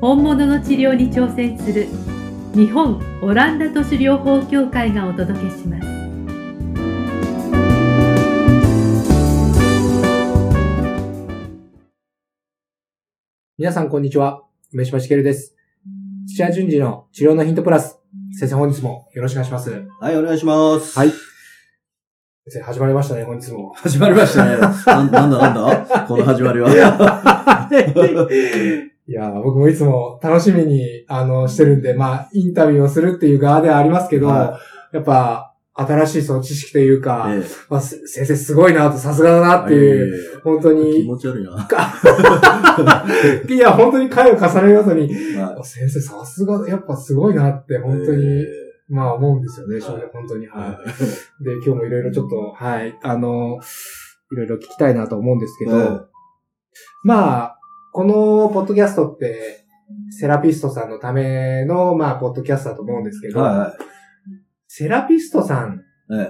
本物の治療に挑戦する日本オランダ都市療法協会がお届けします皆さん、こんにちは。梅島茂です。土屋順次の治療のヒントプラス。先生、本日もよろしくお願いします。はい、お願いします。はい。先生、始まりましたね、本日も。始まりましたね。なんなんだなんだ？この始まりは。いやー、僕もいつも楽しみに、あの、してるんで、まあ、インタビューをするっていう側ではありますけど、はやっぱ、新しいその知識というか、ええ。まあ、す先生すごいなと、さすがだなっていう、え本当え気に、持ち悪いな。いや、本当に回を重ねるごとに、は先生さすが、やっぱすごいなって、い本当に、えまあ思うんですよね、はい。正直、本当に。えはい。で、今日もいろいろちょっと、はい、あの、いろいろ聞きたいなと思うんですけど、え。まあ、このポッドキャストって、セラピストさんのための、まあ、ポッドキャストだと思うんですけど、はセラピストさん、い。え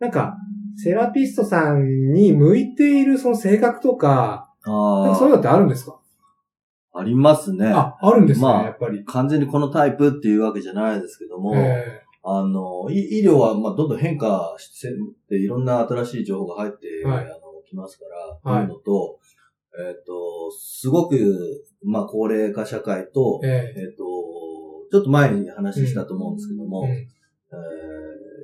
なんか、セラピストさんに向いているその性格とか、えなんかそういうあのってあるんですか？あ、ありますね。あ、あるんですね、まあやっぱり。完全にこのタイプっていうわけじゃないですけども、えあの、い医療は、まあ、どんどん変化していろんな新しい情報が入って、はいあの、きますから、はいというのと、えっ、と、すごく、まあ、高齢化社会とえ、え。えっ、と、ちょっと前に話したと思うんですけども、うんえー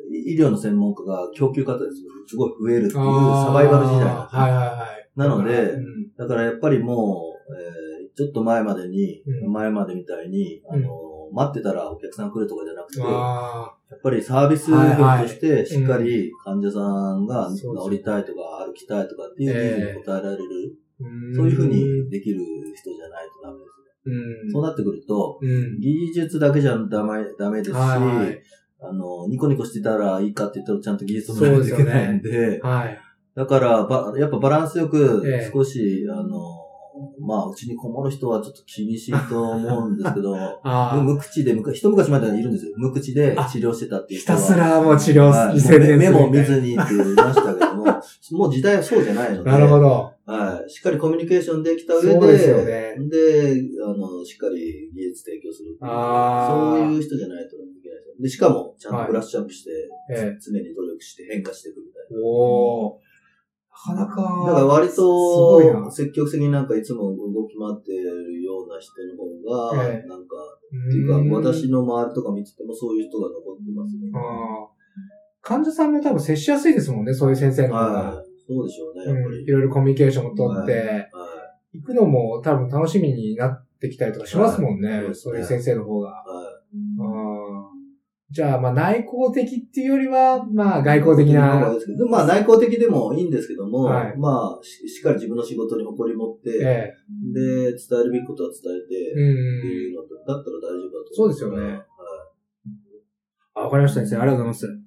医療の専門家が供給方ですすごい増えるっていうサバイバル時代なんですねはいはいはい。なのでうん。だからやっぱりもう、えーちょっと前までに、うん。前までみたいに、あの、待ってたらお客さん来るとかじゃなくて、やあ。っぱりサービス業としてしっかり患者さんが治りたいとか歩きたいとかっていうニーズに応えられる、ーそういうふうにできる人じゃないとダメですね。うん。そうなってくると、うん。技術だけじゃダメダメですし、はいはい。あの、ニコニコしてたらいいかって言ったらちゃんと技術もないといけないんで、はい。だから、ば、やっぱバランスよくええ、少し、あの、まあ、うちにこもる人はちょっと厳しいと思うんですけど。無口で、一昔前でいるんですよ。無口であ治療してたっていうひ人は。たすらもう治療はいに専念するみたいな。目も見ずにって言いましたけども、もう時代はそうじゃないので、なるほど。はい。しっかりコミュニケーションできた上で、そうですよねで、あの、しっかり技術提供するあーそういう人じゃないといけないですよ。で、しかも、ちゃんはいとブラッシュアップして、ええ。常に努力して変化していくみたいな。おー。なかなか。だから割と、積極的になんかいつも動き回ってるような人の方が、ええなんか、っっていうか、私の周りとか見ててもそういう人が残ってますね。患者さんも多分接しやすいですもんね、そういう先生の方が。はい。そうでしょうね、やっぱり。うんいろいろコミュニケーションを取って、はい。行くのも多分楽しみになってきたりとかしますもんね。はいそういう先生の方が。じゃあ、まあ内向的っていうよりは、まあい。外交的な。ですけどまあ内向的でもいいんですけども、はいまあし、しっかり自分の仕事に誇り持って、ええ。で、伝えるべきことは伝えて、うん。っていうのだったら大丈夫だと思そうですよねはいあ、わかりました、先生。ありがとうござい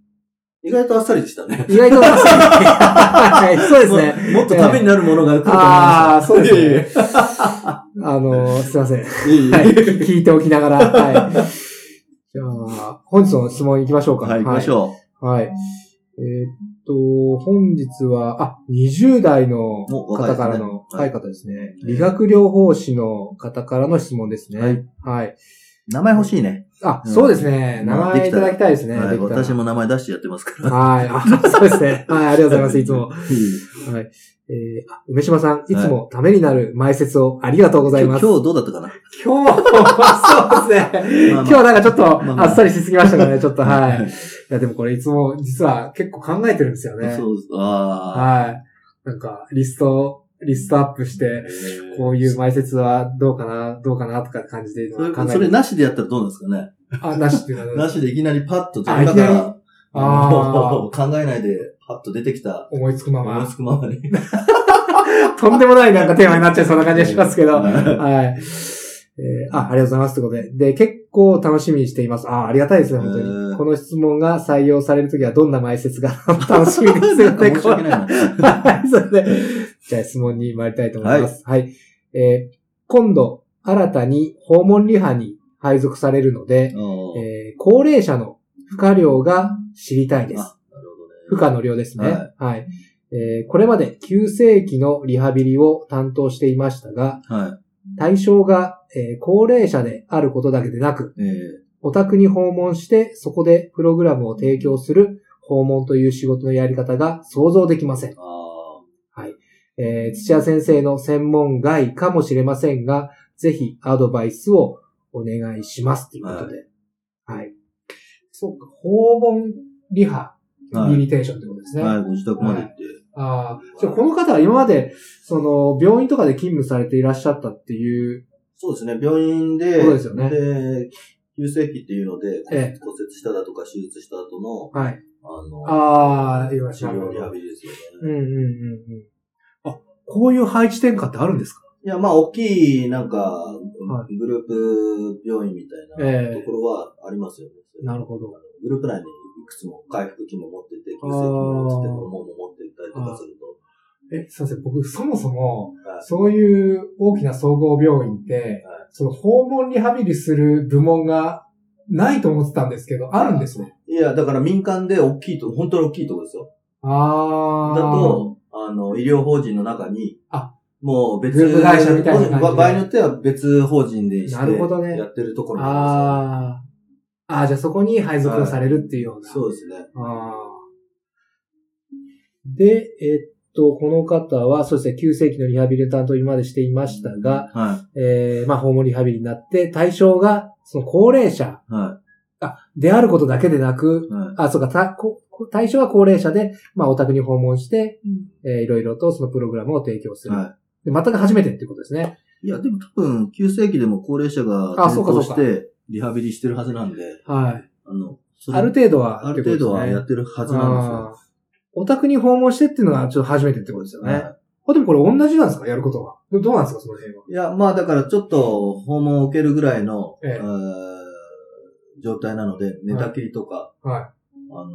意外とあっさりでしたね。ます。意外と、は いそうですね。ももっとためになるものが来ると思いああ、まそうですね。あの、すいません。はい。聞いておきながら。はい。じゃあ、本日の質問行きましょうか。はい、行きましょう。はい。えーっと、本日は、あ、20代の方からの、はい若い方ですね。ええ理学療法士の方からの質問ですね。はい。はい。う。名前欲しいね。あ、うんそうですね。名前いただきたいですね。私も名前出してやってますから。はい。あ、そうですね。はい。ありがとうございます。いつも。はい。えー、あ梅島さん、いつもためになる前説をありがとうございます。今日どうだったかな？今日は、そうですね。まあまあ今日はなんかちょっと、まあっさりしすぎましたからね、ちょっと、はい。い。いや、でもこれいつも、実は結構考えてるんですよね。そうです。あはい。なんか、リスト、リストアップしてあ。、こういう前説はどうかな、どうかな、とか感じでそ考えそれなしでやったらどうなんですかね？あ、なしっていうのは。なしでいきなりパッと、あ今から、考えないで、パッと出てきた、思いつくまま。思いつくままに。とんでもないなんかテーマになっちゃいそうな感じがしますけど。ははい。えーあ、ありがとうございます。ということで。で、結構楽しみにしています。あ、ありがたいですね、本当に。この質問が採用されるときはどんな前説が 楽しみですよね。申し訳ないな。はい、それで、じゃあ質問に参りたいと思います。はい。えー今度、新たに訪問リハに配属されるので、えー高齢者の負荷量が知りたいです。あ、なるほどね。負荷の量ですね。は。はいえーこれまで急性期のリハビリを担当していましたが、は対象が、えー高齢者であることだけでなく、い。えお宅に訪問してそこでプログラムを提供する訪問という仕事のやり方が想像できませんえー土屋先生の専門外かもしれませんが、ぜひアドバイスをお願いします。ということで。はい。そうか、訪問リハ。リリテーションってことですね。はい、ご自宅まで行って。ああ、じゃあこの方は今まで、その、病院とかで勤務されていらっしゃったっていう、そうですね、病院で、そうですよねで、急性期っていうので、ええ骨折しただとか手術した後の、はい。あの、ああ、言わ治療リハビリですよね。うんうんうんうん。あ、こういう配置転換ってあるんですか？いや、まあ、大きい、なんか、はグループ病院みたいええなところはありますよね。なるほど。グループ内にいくつも回復器も持ってて、急性期も持ってて、もも持っていたりとかすると。え、すいません。僕、そもそも、はいそういう大きな総合病院って、はいその訪問リハビリする部門がないと思ってたんですけど、あるんですね。いや、だから民間で大きいと、本当に大きいところですよ。ああ。だ、と、あの、医療法人の中に、あもう別グループ会社みたいな感じで場場合によっては別法人でしてなるほどねやってるところもあああ。ああ、じゃあそこに配属をされるっていうような。りますよ。そうですね。あーで、えっと、この方は、そうですね、急性期のリハビリ担当今までしていましたが、はえー、まあ、訪問リハビリになって、対象が、その高齢者い。はであることだけでなくい。、はい。あ、そうか、たこ対象は高齢者で、まあ、お宅に訪問して、えーいろいろとそのプログラムを提供する。はで全く初めてっていうことですね。い。いや、でも多分、急性期でも高齢者があそうかそうかして、リハビリしてるはずなんで、はい。あの、ある程度は、ある程度はやっってるはてずなんあーお宅に訪問してっていうのがちょっと初めてってことですよですよ。ね。はいあでもこれ同じなんですか？やることは。どどうなんですか？その辺は。いや、まあだからちょっと訪問を受けるぐらいの、えええー状態なので、寝たきりとか、はい。あの、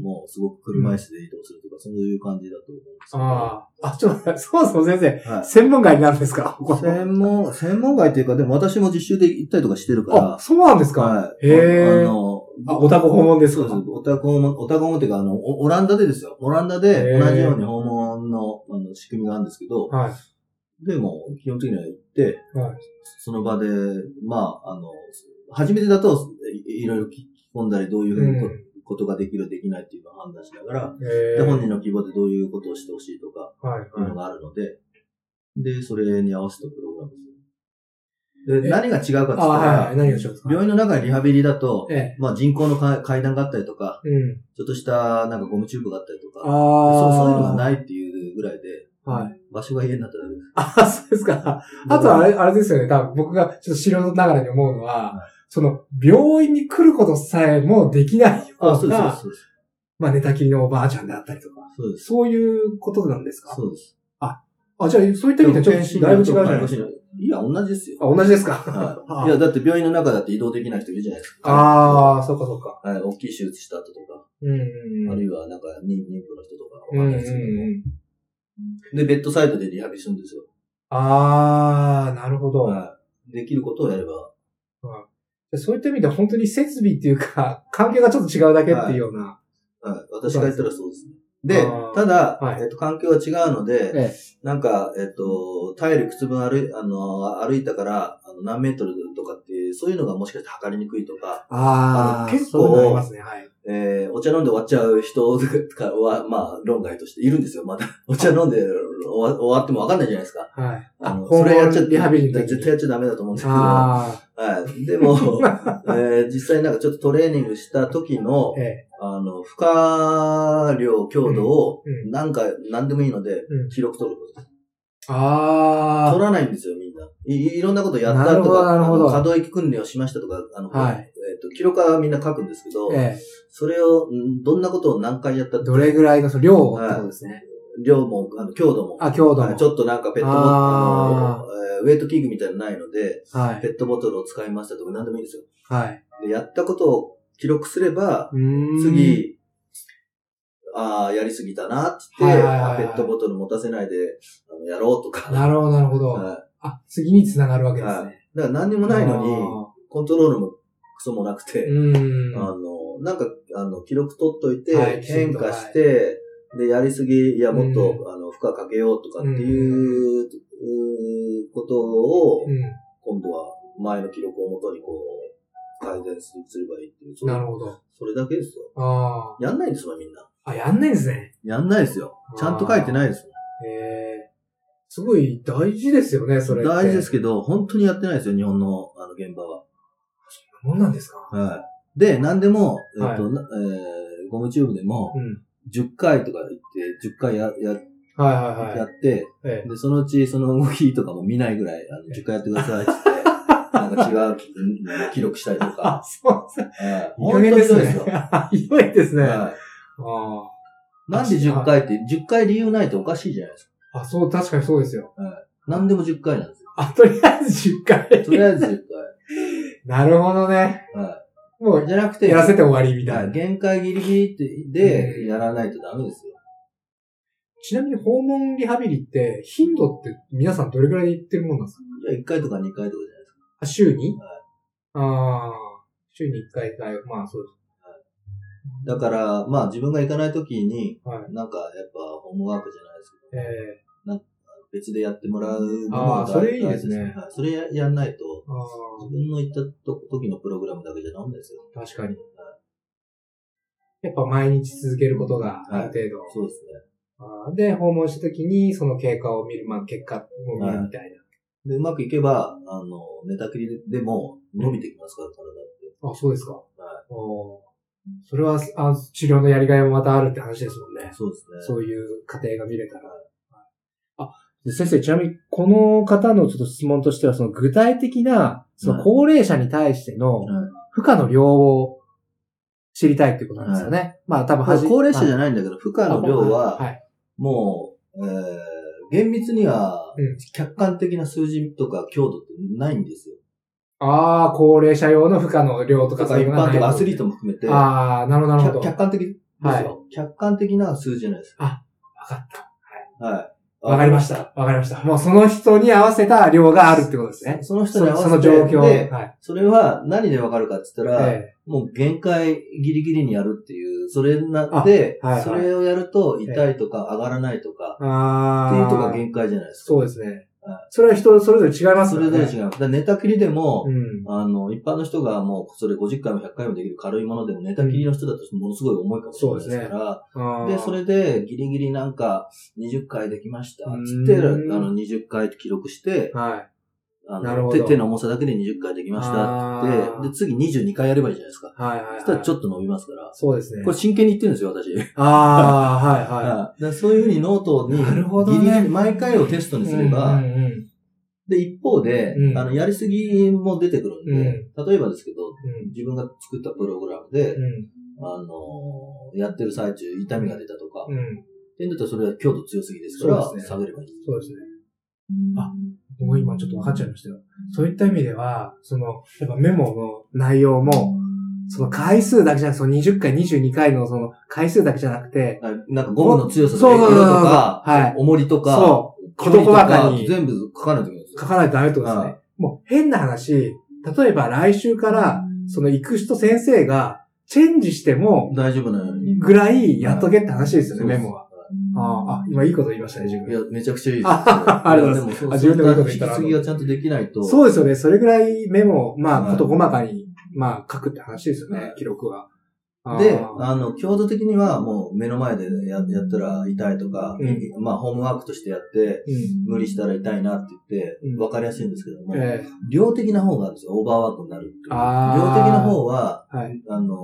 もうすごく車椅子で移動するとか、そういう感じだと思うんですけど。ああ。あ、ちょっと待って、そもそも先生、はい。専門外なんですか？専門、専門外っていうか、でも私も実習で行ったりとかしてるから、あ、そうなんですか、はい。へーあの、あお宅訪問ですか？そうです。お宅訪問、お宅訪問っていうか、あの、おオランダでですよ。オランダで同じように訪問のあの仕組みがあるんですけど、はい。でも、基本的には行って、はい。その場で、まあ、あの、初めてだといいろいろ聞き込んだり、どういうふうにことができる、できないっていうのを判断しながら、えで、本人の希望でどういうことをしてほしいとか、はい。いうのがあるので、で、それに合わせたプログラムです。で、え？何が違うかって言ったあ、はいはらい。、病院の中にリハビリだと、ええ。まあ人工のか階段があったりとか、うん。ちょっとしたなんかゴムチューブがあったりとか。そうそういうのがい。ないっていうぐらいで、はい。場所が家になっただけです。あ、そうですか。あとはあれ、あれですよね。多分僕がちょっと素人ながらに思うのは、はいその、病院に来ることさえもできないようあ、そうです、な、そうです。まあ寝たきりのおばあちゃんであったりとか、そうです。そういうことなんですか？そうです。あ、じゃあそういった意味ではちょっとだいぶ違うじゃないですか。いや、同じですよ。あ、同じですか？はい。いや、だって病院の中だって移動できない人いるじゃないですか。ああ、そうかそうか。はい。大きい手術した後とか、うん。あるいはなんか妊妊婦の人とかわかんないですけど。で、ベッドサイドでリハビリするんですよ。ああ、なるほど。はい。できることをやれば。そういった意味では本当に設備っていうか、環境がちょっと違うだけっていうような。はい。私が言ったらそうですね。でただ、はいえっと、環境は違うので、えなんか、えっと、体力つ分歩い、あの、歩いたから、あの、何メートルとかっていう、そういうのがもしかして測りにくいとか、ああ、結構そういうのありますね。はい。えー、お茶飲んで終わっちゃう人とかは、まあ、論外としているんですよ、まだ。お茶飲んで終わ終わってもわかんないじゃないですか。はい。あの、それやっちゃって、リハビリ絶対やっちゃダメだと思うんですけど、あはい。でも、えー実際なんかちょっとトレーニングした時のあ、ええ。あの、負荷量、強度をなんか、なんでもいいのでうん、記録取ることです。あ取らないんですよ、みんな。いいろんなことやったとか、あの可動域訓練をしましたとか、あの、はいと、記録はみんな書くんですけど、あ、ええ。それを、んどんなことを何回やったどれぐらいの量をってことですね。量も、あの、強度も。あ、強度も。はいちょっとなんかペットボトル、ウェイト器具みたいなのないので、はい。ペットボトルを使いましたとか何でもいいんですよ。はい。で、やったことを記録すれば、次、ああ、やりすぎたなって言って、ペットボトル持たせないで、あのやろうとか。なるほど、なるほど。はあ、次に繋がるわけい。ですね。はい。だから何にもないのに、コントロールもクソもなくて、ん。あの、なんか、あの、記録取っといて、はい変化して、で、やりすぎ、いや、もっと、うあの、負荷かけようとかっていう、うーことを、うん。今度は前の記録をもとにこう、改善すすればいいっていう。なるほど。それだけですよ。あやんないんですよ、みんな。あ。あ、やんないんですね。やんないですよ。ちゃんと書いてないですよ。へえ。すごい大事ですよね、それって。大事ですけど、本当にやってないですよ、日本のあの現場は。もんなんですか？はい。で、何でも、えっ、はいと、なえーゴムチューブでも、うん。10回とか言って、10回や、や、はいはいはい。やって、ええで、そのうちその動きとかも見ないぐらい、あの、10回やってくださいって なんか違ううん記録したりとあか。そうですね。はいいです。ね。ひどいですね。あはいあ。なんで10回って、10回理由ないとおかしいじゃないですか。あ、そう、確かにそうですよ。何でも10回なんですよ。あ、とりあえず10回。とりあえず10なるほどね。回。はもい。う、じゃなくて、やらせて終わりみたはいいな。限界ギリギリってでやらないとダメですよ。ちなみに訪問リハビリって、頻度って皆さんどれくらいで行ってるもんなんですか？じゃあ1回とか2回とかじゃないですか。あ、週に？はいああ、週に1回か、まあそうでだから、まあ自分が行かないときに、す。はい。なんかやっぱホームワークじゃないですけど、ええ別でやってもらうのも大あーそれいいですねそれややんないと、あ自分の行ったと時のプログラムだけじゃダメですよ。あ、確かに。やっぱ毎日続けることがある程度。そうですね。で、訪問した時にその経過を見る、まあ結果を見るみたいな。で、うまくいけば、あの、寝たきりでも伸びてきますから、体って。あ、そうですか。はいおーそれはあ治療のやりがいもまたあるって話ですもんね。そうですね。そういう過程が見れたら。あ、で先生、ちなみに、この方のちょっと質問としては、その具体的な、その高齢者に対してのはい負荷の量を知りたいっていうことなんですよね。まあ多分高齢者じゃないんだけど、負荷の量は、はい。もう、えー、厳密にはうん、客観的な数字とか強度ってないんですよ。ああ、高齢者用の負荷の量とかとか一般とかアスリートも。も含めて、ああ、なるほど、なるほ客ど。客観的ですよ、はい客観的な数字じゃないです。わかった。はい。わかりました。わかりました。もうその人に合わせた量があるってことですね。その人そに合わせてその状況。ではい。それは何でわかるかって言ったら、えもう限界ギリギリにやるっていう、それなで、あはいはいそれをやると痛いとか上がらないとか、えああ。っていうとが限界じゃないですか。そうですねはい。それは人それぞれ違いますね。れぞれ違う。だ寝たきりでも、うん。あの、一般の人がもうそれ50回も100回もできる軽いものでも寝たきりの人だとものすごい重いかもしれないですから、で、それでギリギリなんか20回できました。うんつって、あの20回記録して、はい。あの手手の重さだけで20回できましたってで、次22回やればいいじゃないですか。はいはい、はい。そしたらちょっと伸びますから。そうですね。これ真剣に言ってるんですよ、私。ああ、はいは はいだそういうふうにノートに、なるほどね毎回をテストい。にすれば、うんうんうんで、一方で、うんあの、やりすぎも出てくるんで、例えばですけど、うん自分が作ったプログラムで、うんあのーやってる最中、痛みが出たとか、うん。ってんだったらそれは強度強すぎですから、ね下げればいい。そうですね。あもう今ちょっと分かっちゃいましたよ。そういった意味では、その、やっぱメモの内容も、その回数だけじゃなくて、その20回、22回のその回数だけじゃなくて、あなんかゴムの強さとか、色とか、はい重りとか、そう、事細かに全部書かないといけない。書かないとダメってことですはね。もう変な話、例えば来週から、その行く人先生が、チェンジしても、大丈夫なように。ぐらいやっとけって話ですよね、メモは。あーあ、今いいこと言いましたね、自分。いや、めちゃくちゃいいです。あありがとうございますやでも、あそう自分でもいいこと言ったな引き継ぎがちゃんとできないと。そうですよね。それぐらいメモ、まあ、はいこと細かに、まあ、書くって話ですよね、はい記録は。で、あの、強度的にはもう目の前でややったら痛いとか、うんまあ、ホームワークとしてやって、うん。無理したら痛いなって言ってうん、わかりやすいんですけども、え量的な方があるんですよ。オーバーワークになる量的な方は、えはい。あの、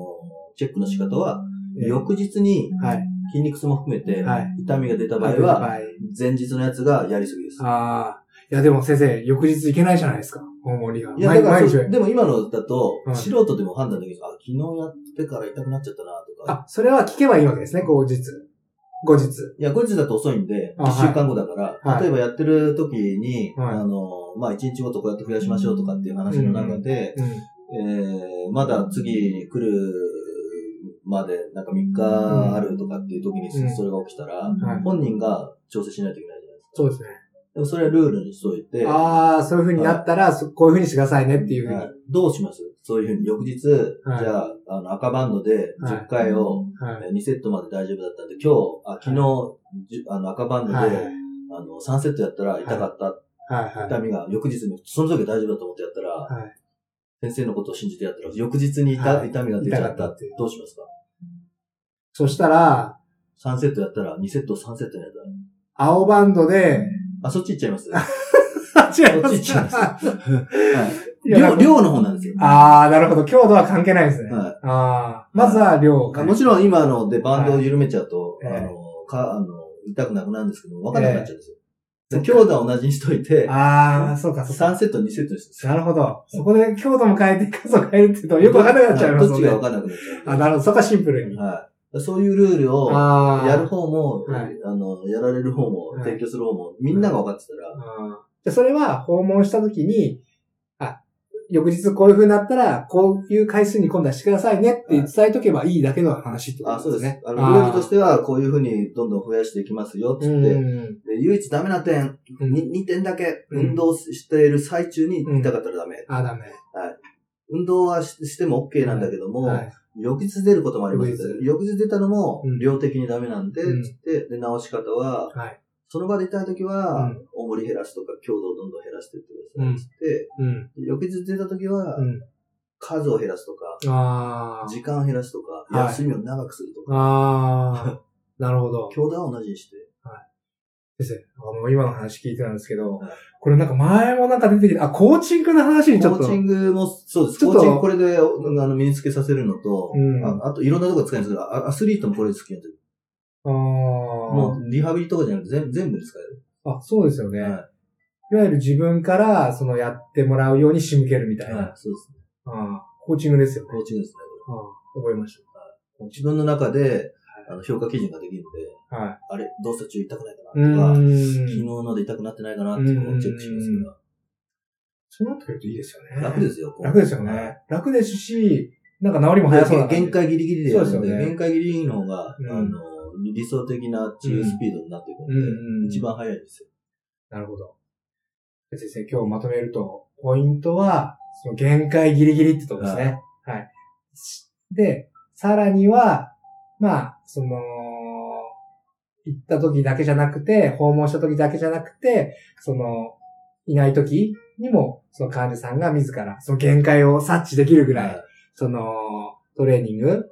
チェックの仕方は、ええ翌日にはい。筋肉痛も含めて、はい痛みが出た場合はは、前日のやつがやりすぎです。ああ。いや、でも先生、翌日行けないじゃないですか。訪問リハ。いや、だからでも今のだとは、い素人でも判断できるんですあ、昨日やってから痛くなっちゃったな、とか。あ、それは聞けばいいわけですね、後日。後日。いや、後日だと遅いんで、あ1週間後だから、はい例えばやってる時に、はいあの、まあ、1日ごとこうやって増やしましょうとかっていう話の中で、うん。えー、まだ次来るまで、なんか3日あるとかっていう時にうん。それが起きたら、はい。本人が調整しないといけないじゃないですか。そうですね。でもそれはルールにしといて、ああ、そういう風になったら、そこういう風にしてくださいねっていう風に。はい。どうします？そういうふうに翌日、はい。じゃあ、あの、赤バンドで10回を、はい。えー2セットまで大丈夫だったんで、今日、あ昨日、あの、赤バンドで、はい。あの、3セットやったら痛かった。痛みが翌日に、その時は大丈夫だと思ってやったら、はい。先生のことを信じてやったら、翌日に痛,、みが出ちゃったったってどうしますか？そしたら、?3 セットやったら、2セットを3セットにやったら。青バンドで、あ、そっち行っちゃいます。は違いまそっち行っす。ちゃいます。いや量、量の方なんですよ。ああ、なるほど。強度は関係ないですね。はいああ、まずは量あもちろん今のでバンドを緩めちゃうと、はいあの、か、あの、痛くなくなるんですけど、分からなくなっちゃうんですよ。で強度は同じにしといて、ああ、そうか、そうか。3セット、2セットにしてなるほど。そこで強度も変えて、数を変えるって言うと、よくわかんなくなっちゃいますどっちが。分からなくなっちゃう。あ、なるほど。そこはシンプルに。はい。そういうルールを。やる方も、はいあの、やられる方も、はい提供する方も、みんなが分かってたら、じゃあそれは訪問した時に、あ、翌日こういう風になったら、こういう回数に今度はしてくださいねって伝えとけばいいだけの話ってこあ、そうですすとでね。。あの、ルールとしては、こういうふうにどんどん増やしていきますよ、つって。うんで唯一ダメな点、うんに2点だけ、うん運動している最中に痛かったらダメ。あ、ダメ。運動はししても OK なんだけども、はい。翌日出ることもあります翌日翌日出たのもうん、量的にダメなんで、うんつって、で、直し方は、はい。その場で痛い時は、うん重り減らすとか、強度をどんどん減らしていってください、つって、うん。翌日出た時は、うん。数を減らすとか。時間を減らすとか、はい休みを長くするとか、ああ。なるほど。強度は同じにして。先生、あの、今の話聞いてたんですけどはい、これなんか前もなんか出てきて、あ、コーチングの話にちょっと。コーチングも、そうです。コーチングこれで、あの、身につけさせるのと、うんああと、いろんなところ使えるんですけど、あアスリートもこれで好きなんで。あもう、リハビリとかじゃなくて、全全部で使える。あ。あ、そうですよね。はいいわゆる自分から、そのやってもらうように仕向けるみたいな。はい、そうですね。ああコーチングですよね。コーチングですね。ああ覚えまし自分の中で、あの、評価基準ができるので、た。はい。あれ、動作中痛くないかうなとか、ー昨日ん。ので痛くなってないかなっていうのをチェックしますかそうなってくるといいですよね。ら。楽ですよ。楽ですよはいね。楽ですし、なんか治りも早そうな限界ギリギリでやるので、そうですよね限界ギリギリの方が、うんあの、理想的な治癒スピードになっていくので、うんうん一番早いですよ。なるほど。先生、今日まとめると、ポイントは、その限界ギリギリってとこですね。はい。で、さらには、まあ、その、行った時だけじゃなくて、訪問した時だけじゃなくて、その、いない時にも、その患者さんが自ら、その限界を察知できるぐらい、はい。その、トレーニング、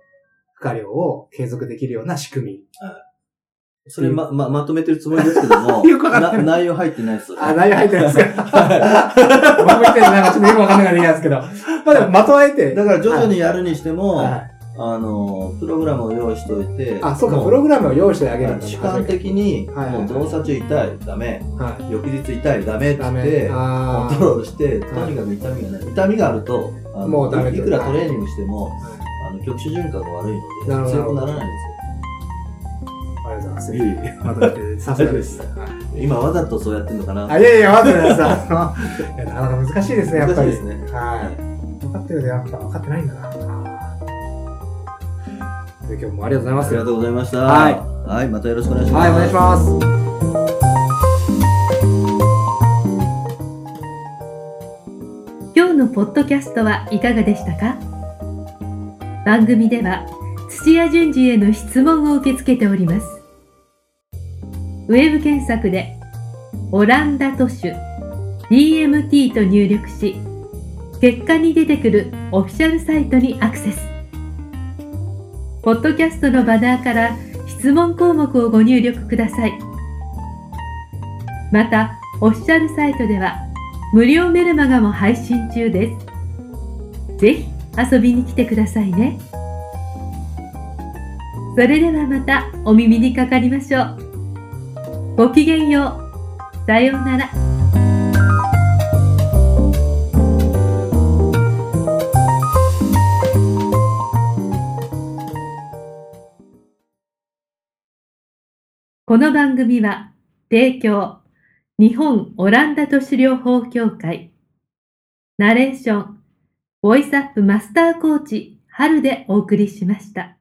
負荷量を継続できるような仕組み。それま、ま、まとめてるつもりですけども、内容入ってないです。あ、内容入ってないですか？僕みたいななんかちょっとよくわかんないからいいんですけど。まあでもまとめて。だから徐々にやるにしても、はいあの、プログラムを用意しておいて、あ、そうか、もプログラムを用意してあげるんだ主観的に、もう動作中痛い、ダメ、はい。翌日痛い、ダメって。言って、コあントロールして、とにかく痛みがない。痛みがあると、あのもうダメといくらトレーニングしても、あ。あの、局所循環が悪いので、強くならないんでありがとうございます。すよ。いえいえまとめて、さすがです。はい今わざとそうやってんのかな？あ、いやいや、待ってください。いやなかなか難しいですね、やっぱり。難しいですねはい。分かってるけど、やっぱ分かってないんだな。で今日もありがとうございます。ありがとうございました。はいはい、またよろしくお願いします。はい、お願いします。今日のポッドキャストはいかがでしたか？番組では土屋順次への質問を受け付けておりますウェブ検索で「オランダ都市 DMT」と入力し結果に出てくるオフィシャルサイトにアクセスポッドキャストのバナーから質問項目をご入力くださいまたオフィシャルサイトでは無料メルマガも配信中です。ぜひ遊びに来てくださいね。それではまたお耳にかかりましょう。ごきげんよう。さようなら。この番組は、提供、日本オランダ都市療法協会、ナレーション、ボイスアップマスターコーチ、春でお送りしました。